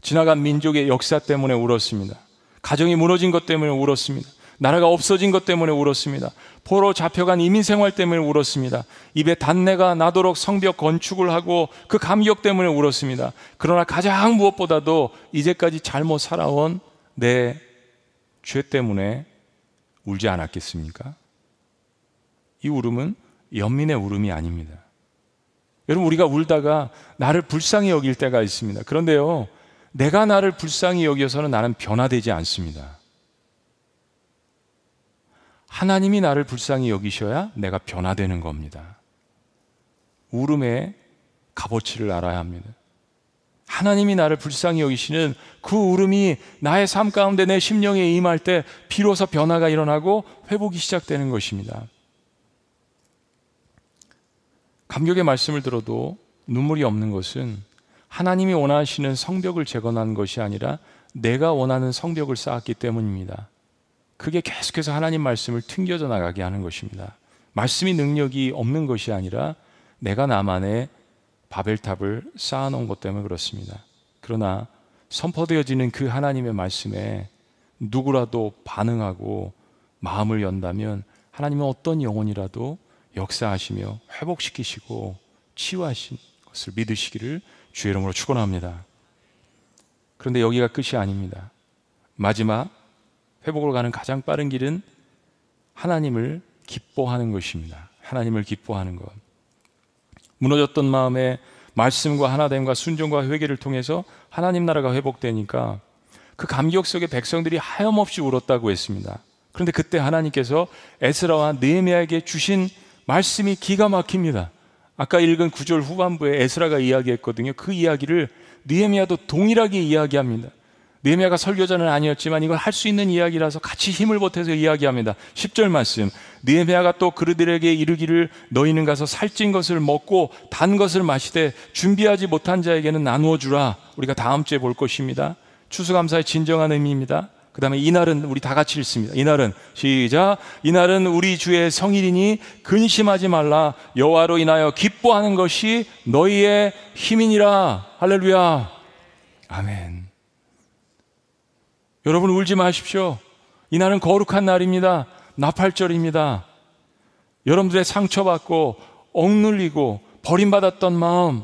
Speaker 1: 지나간 민족의 역사 때문에 울었습니다. 가정이 무너진 것 때문에 울었습니다. 나라가 없어진 것 때문에 울었습니다. 포로 잡혀간 이민 생활 때문에 울었습니다. 입에 단내가 나도록 성벽 건축을 하고 그 감격 때문에 울었습니다. 그러나 가장 무엇보다도 이제까지 잘못 살아온 내 죄 때문에 울지 않았겠습니까? 이 울음은 연민의 울음이 아닙니다. 여러분, 우리가 울다가 나를 불쌍히 여길 때가 있습니다. 그런데요, 내가 나를 불쌍히 여겨서는 나는 변화되지 않습니다. 하나님이 나를 불쌍히 여기셔야 내가 변화되는 겁니다. 울음의 값어치를 알아야 합니다. 하나님이 나를 불쌍히 여기시는 그 울음이 나의 삶 가운데 내 심령에 임할 때 비로소 변화가 일어나고 회복이 시작되는 것입니다. 감격의 말씀을 들어도 눈물이 없는 것은 하나님이 원하시는 성벽을 재건한 것이 아니라 내가 원하는 성벽을 쌓았기 때문입니다. 그게 계속해서 하나님 말씀을 튕겨져 나가게 하는 것입니다. 말씀이 능력이 없는 것이 아니라 내가 나만의 바벨탑을 쌓아놓은 것 때문에 그렇습니다. 그러나 선포되어지는 그 하나님의 말씀에 누구라도 반응하고 마음을 연다면 하나님은 어떤 영혼이라도 역사하시며 회복시키시고 치유하신 것을 믿으시기를 주의 이름으로 축원합니다. 그런데 여기가 끝이 아닙니다. 마지막 회복으로 가는 가장 빠른 길은 하나님을 기뻐하는 것입니다. 하나님을 기뻐하는 것. 무너졌던 마음에 말씀과 하나됨과 순종과 회개를 통해서 하나님 나라가 회복되니까 그 감격 속에 백성들이 하염없이 울었다고 했습니다. 그런데 그때 하나님께서 에스라와 느헤미야에게 주신 말씀이 기가 막힙니다. 아까 읽은 구절 후반부에 에스라가 이야기했거든요. 그 이야기를 느헤미야도 동일하게 이야기합니다. 느헤미야가 설교자는 아니었지만 이걸 할 수 있는 이야기라서 같이 힘을 보태서 이야기합니다. 10절 말씀. 느헤미야가 또 그들에게 이르기를 너희는 가서 살찐 것을 먹고 단 것을 마시되 준비하지 못한 자에게는 나누어 주라. 우리가 다음 주에 볼 것입니다. 추수감사의 진정한 의미입니다. 그 다음에 이날은 우리 다 같이 읽습니다. 이날은 시작. 이날은 우리 주의 성일이니 근심하지 말라. 여호와로 인하여 기뻐하는 것이 너희의 힘이니라. 할렐루야. 아멘. 여러분 울지 마십시오. 이날은 거룩한 날입니다. 나팔절입니다. 여러분들의 상처받고 억눌리고 버림받았던 마음,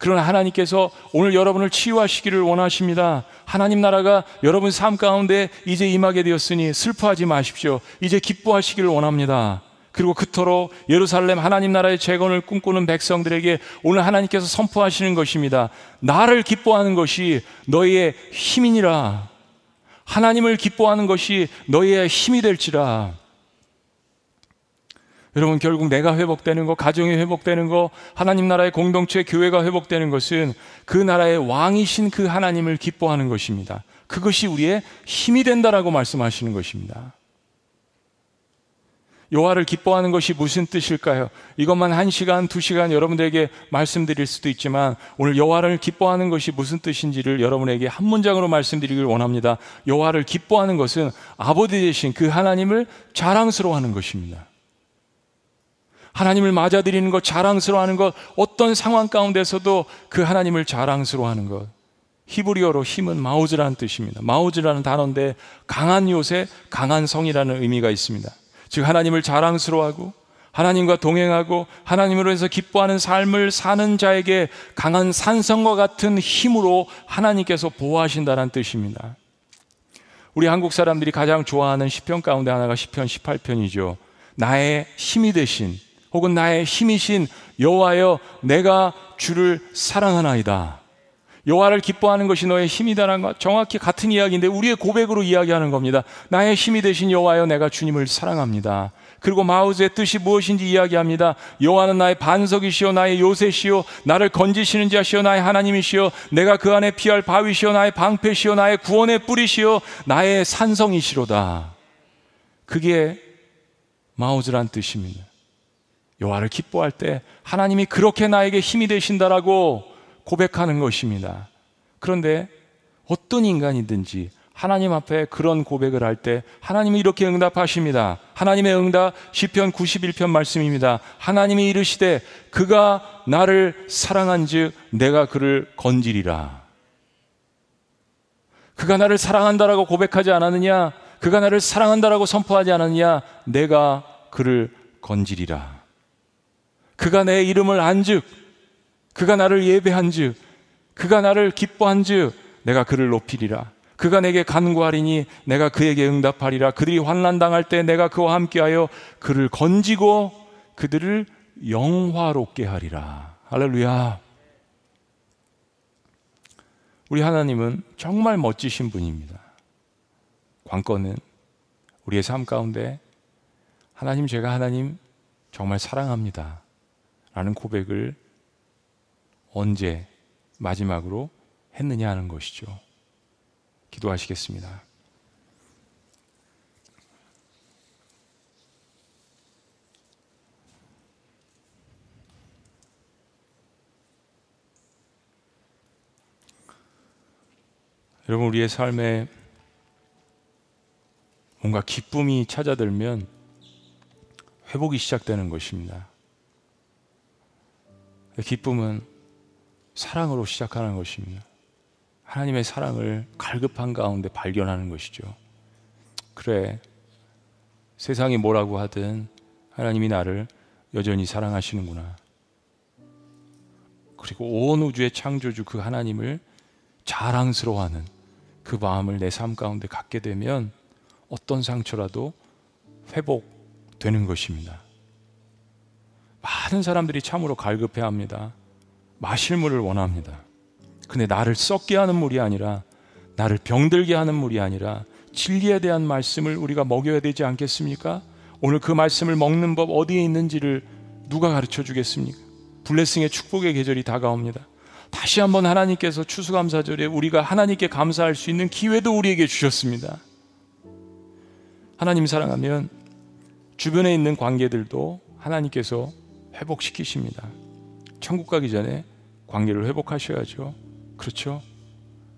Speaker 1: 그러나 하나님께서 오늘 여러분을 치유하시기를 원하십니다. 하나님 나라가 여러분 삶 가운데 이제 임하게 되었으니 슬퍼하지 마십시오. 이제 기뻐하시기를 원합니다. 그리고 그토록 예루살렘 하나님 나라의 재건을 꿈꾸는 백성들에게 오늘 하나님께서 선포하시는 것입니다. 나를 기뻐하는 것이 너희의 힘이니라. 하나님을 기뻐하는 것이 너희의 힘이 될지라. 여러분 결국 내가 회복되는 거, 가정이 회복되는 거, 하나님 나라의 공동체 교회가 회복되는 것은 그 나라의 왕이신 그 하나님을 기뻐하는 것입니다. 그것이 우리의 힘이 된다라고 말씀하시는 것입니다. 여호와를 기뻐하는 것이 무슨 뜻일까요? 이것만 한 시간, 두 시간 여러분들에게 말씀드릴 수도 있지만 오늘 여호와를 기뻐하는 것이 무슨 뜻인지를 여러분에게 한 문장으로 말씀드리길 원합니다. 여호와를 기뻐하는 것은 아버지 되신 그 하나님을 자랑스러워하는 것입니다. 하나님을 맞아들이는 것, 자랑스러워하는 것, 어떤 상황 가운데서도 그 하나님을 자랑스러워하는 것. 히브리어로 힘은 마우즈라는 뜻입니다. 마우즈라는 단어인데 강한 요새, 강한 성이라는 의미가 있습니다. 즉 하나님을 자랑스러워하고 하나님과 동행하고 하나님으로 해서 기뻐하는 삶을 사는 자에게 강한 산성과 같은 힘으로 하나님께서 보호하신다는 뜻입니다. 우리 한국 사람들이 가장 좋아하는 시편 가운데 하나가 시편 18편이죠. 나의 힘이 되신 혹은 나의 힘이신 여호와여 내가 주를 사랑하나이다. 여호와를 기뻐하는 것이 너의 힘이다라는 것 정확히 같은 이야기인데 우리의 고백으로 이야기하는 겁니다. 나의 힘이 되신 여호와여 내가 주님을 사랑합니다. 그리고 마우즈의 뜻이 무엇인지 이야기합니다. 여호와는 나의 반석이시요 나의 요새시요 나를 건지시는 자시요 나의 하나님이시요 내가 그 안에 피할 바위시요 나의 방패시요 나의 구원의 뿌리시요 나의 산성이시로다. 그게 마우즈란 뜻입니다. 여호와를 기뻐할 때 하나님이 그렇게 나에게 힘이 되신다라고 고백하는 것입니다. 그런데 어떤 인간이든지 하나님 앞에 그런 고백을 할 때 하나님이 이렇게 응답하십니다. 하나님의 응답 시편 91편 말씀입니다. 하나님이 이르시되 그가 나를 사랑한즉 내가 그를 건지리라. 그가 나를 사랑한다라고 고백하지 않았느냐? 그가 나를 사랑한다라고 선포하지 않았느냐? 내가 그를 건지리라. 그가 내 이름을 안즉 그가 나를 예배한즉 그가 나를 기뻐한즉 내가 그를 높이리라. 그가 내게 간구하리니 내가 그에게 응답하리라. 그들이 환난 당할 때 내가 그와 함께하여 그를 건지고 그들을 영화롭게 하리라. 할렐루야. 우리 하나님은 정말 멋지신 분입니다. 관건은 우리의 삶 가운데 하나님 제가 하나님 정말 사랑합니다. 라는 고백을 언제 마지막으로 했느냐 하는 것이죠. 기도하시겠습니다. 여러분 우리의 삶에 뭔가 기쁨이 찾아들면 회복이 시작되는 것입니다. 기쁨은 사랑으로 시작하는 것입니다. 하나님의 사랑을 갈급한 가운데 발견하는 것이죠. 그래. 세상이 뭐라고 하든 하나님이 나를 여전히 사랑하시는구나. 그리고 온 우주의 창조주 그 하나님을 자랑스러워하는 그 마음을 내 삶 가운데 갖게 되면 어떤 상처라도 회복되는 것입니다. 많은 사람들이 참으로 갈급해 합니다. 마실 물을 원합니다. 근데 나를 썩게 하는 물이 아니라 나를 병들게 하는 물이 아니라 진리에 대한 말씀을 우리가 먹여야 되지 않겠습니까? 오늘 그 말씀을 먹는 법 어디에 있는지를 누가 가르쳐 주겠습니까? 블레싱의 축복의 계절이 다가옵니다. 다시 한번 하나님께서 추수감사절에 우리가 하나님께 감사할 수 있는 기회도 우리에게 주셨습니다. 하나님 사랑하면 주변에 있는 관계들도 하나님께서 회복시키십니다. 천국 가기 전에 관계를 회복하셔야죠. 그렇죠?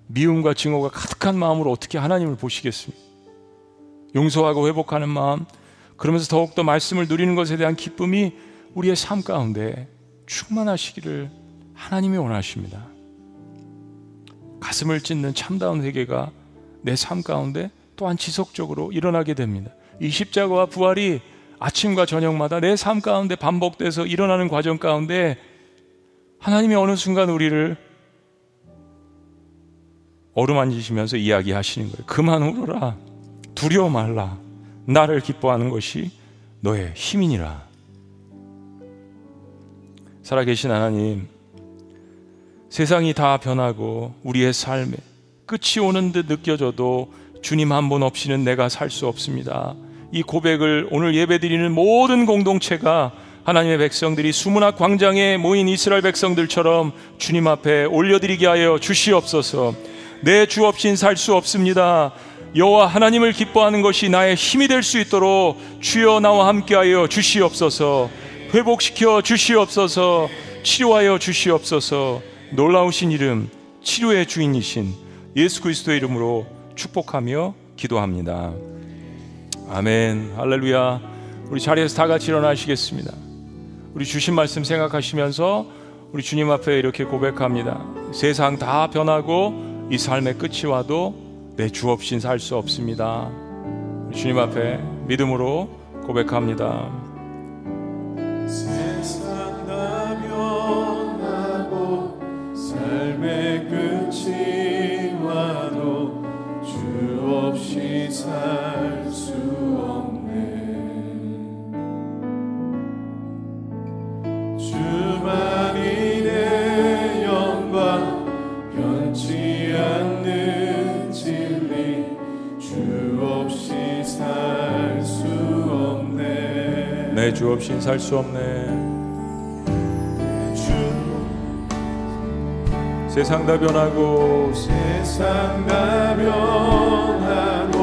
Speaker 1: 미움과 증오가 가득한 마음으로 어떻게 하나님을 보시겠습니까? 용서하고 회복하는 마음, 그러면서 더욱더 말씀을 누리는 것에 대한 기쁨이 우리의 삶 가운데 충만하시기를 하나님이 원하십니다. 가슴을 찢는 참다운 회개가 내 삶 가운데 또한 지속적으로 일어나게 됩니다. 이 십자가와 부활이 아침과 저녁마다 내 삶 가운데 반복돼서 일어나는 과정 가운데 하나님이 어느 순간 우리를 어루만지시면서 이야기하시는 거예요. 그만 울어라. 두려워 말라. 나를 기뻐하는 것이 너의 힘이니라. 살아계신 하나님, 세상이 다 변하고 우리의 삶에 끝이 오는 듯 느껴져도 주님 한 분 없이는 내가 살 수 없습니다. 이 고백을 오늘 예배드리는 모든 공동체가 하나님의 백성들이 수문학 광장에 모인 이스라엘 백성들처럼 주님 앞에 올려드리게 하여 주시옵소서. 내 주 없인 살 수 없습니다. 여호와 하나님을 기뻐하는 것이 나의 힘이 될 수 있도록 주여 나와 함께하여 주시옵소서. 회복시켜 주시옵소서. 치료하여 주시옵소서. 놀라우신 이름 치료의 주인이신 예수 그리스도의 이름으로 축복하며 기도합니다. 아멘. 할렐루야. 우리 자리에서 다 같이 일어나시겠습니다. 우리 주신 말씀 생각하시면서 우리 주님 앞에 이렇게 고백합니다. 세상 다 변하고 이 삶의 끝이 와도 내 주 없인 살 수 없습니다. 주님 앞에 믿음으로 고백합니다.
Speaker 2: 없네 주
Speaker 1: 없인 살 수 없네.
Speaker 2: 주
Speaker 1: 세상 다 변하고
Speaker 2: 세상 다 변하고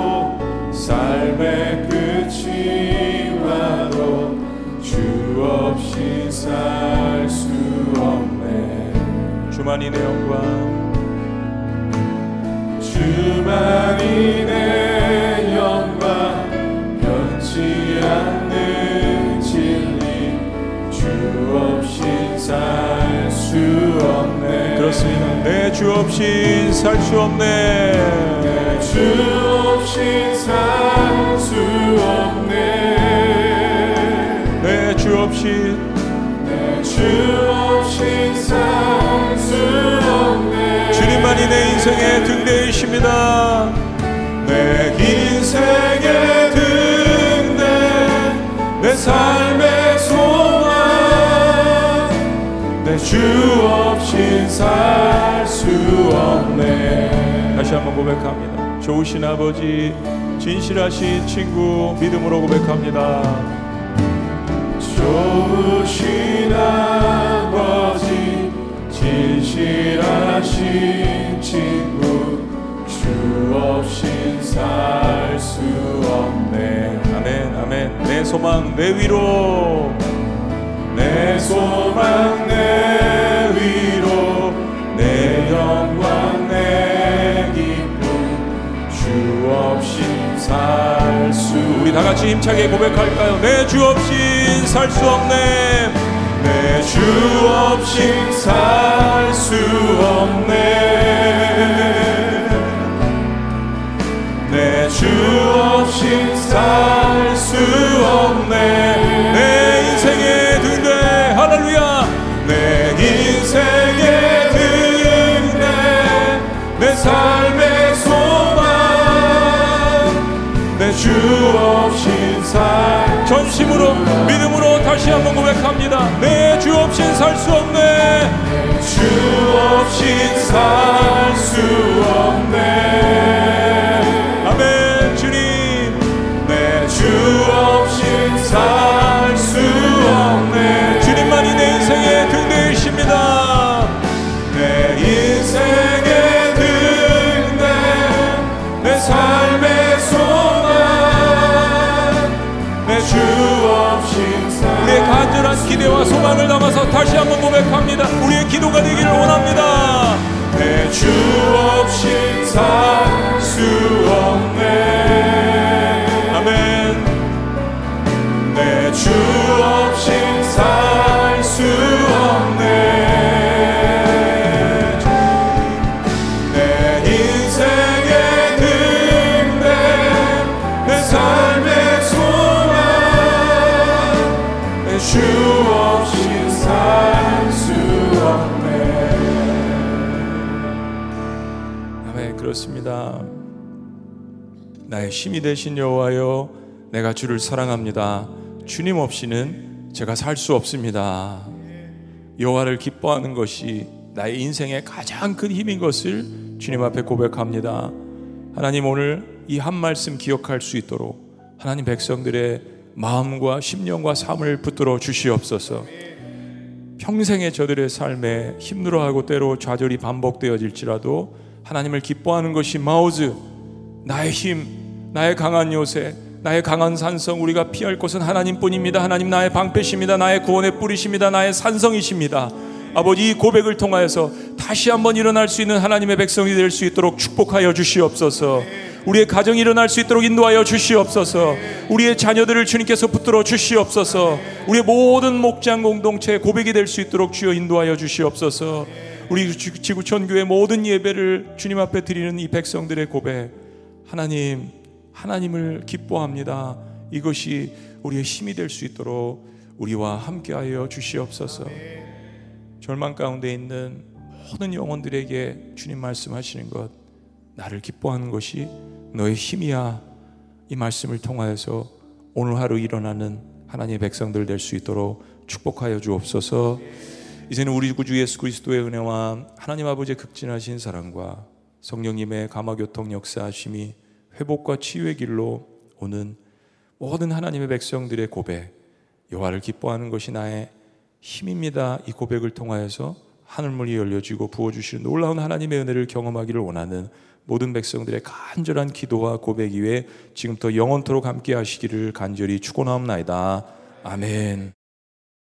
Speaker 2: 삶의 끝이 바로 주 없이 살 수 없네.
Speaker 1: 주만이 내 영광.
Speaker 2: 주만이 내 영광.
Speaker 1: 변치 않 살 수 없네. 그렇습니다. 네, 내 주 없이 살 수 없네.
Speaker 2: 네, 내주 없이 살수 없네.
Speaker 1: 네, 내 주 없이.
Speaker 2: 내 주 없이 살 수 없네.
Speaker 1: 주님만이 내 인생의 등대이십니다.
Speaker 2: 내 인생의 주 없이 살수 없네.
Speaker 1: 다시 한번 고백합니다. 좋으신 아버지 진실하신 친구 믿음으로 고백합니다.
Speaker 2: 좋으신 아버지 진실하신 친구 주 없인 살 수 없네.
Speaker 1: 아멘 아멘. 내 소망 내 위로
Speaker 2: 내 소망 내 위로 내 영광 내 기쁨 주 없인 살수
Speaker 1: 우리 다 같이 힘차게 고백할까요? 내 주 없이 살수 없네.
Speaker 2: 내 주 없인 살 수 없네. 내 주 없인 살 수 없네 주 없인 살.
Speaker 1: 전심으로 믿음으로 다시 한번 고백합니다. 내 주 없이 살수 없네.
Speaker 2: 주 없인 살 수 없네
Speaker 1: 소망을 담아서 다시 한번 고백합니다. 우리의 기도가 되기를 원합니다.
Speaker 2: 내주 없
Speaker 1: 그렇습니다. 나의 힘이 되신 여호와여 내가 주를 사랑합니다. 주님 없이는 제가 살 수 없습니다. 여호와를 기뻐하는 것이 나의 인생의 가장 큰 힘인 것을 주님 앞에 고백합니다. 하나님 오늘 이 한 말씀 기억할 수 있도록 하나님 백성들의 마음과 심령과 삶을 붙들어 주시옵소서. 평생의 저들의 삶에 힘들어하고 때로 좌절이 반복되어질지라도 하나님을 기뻐하는 것이 마우즈 나의 힘 나의 강한 요새 나의 강한 산성 우리가 피할 곳은 하나님뿐입니다. 하나님 나의 방패십니다. 나의 구원의 뿌리십니다. 나의 산성이십니다. 아버지 이 고백을 통하여서 다시 한번 일어날 수 있는 하나님의 백성이 될 수 있도록 축복하여 주시옵소서. 우리의 가정이 일어날 수 있도록 인도하여 주시옵소서. 우리의 자녀들을 주님께서 붙들어 주시옵소서. 우리의 모든 목장 공동체 고백이 될 수 있도록 주여 인도하여 주시옵소서 우리 지- 지구촌 교회 모든 예배를 주님 앞에 드리는 이 백성들의 고백 하나님 하나님을 기뻐합니다. 이것이 우리의 힘이 될 수 있도록 우리와 함께하여 주시옵소서. 절망 가운데 있는 모든 영혼들에게 주님 말씀하시는 것 나를 기뻐하는 것이 너의 힘이야. 이 말씀을 통하여서 오늘 하루 일어나는 하나님의 백성들 될 수 있도록 축복하여 주옵소서 이제는 우리 구주 예수 그리스도의 은혜와 하나님 아버지의 극진하신 사랑과 성령님의 감화교통 역사하심이 회복과 치유의 길로 오는 모든 하나님의 백성들의 고백 여호와를 기뻐하는 것이 나의 힘입니다. 이 고백을 통하여서 하늘문이 열려지고 부어주시는 놀라운 하나님의 은혜를 경험하기를 원하는 모든 백성들의 간절한 기도와 고백 위에 지금부터 영원토록 함께 하시기를 간절히 축원하옵나이다. 아멘.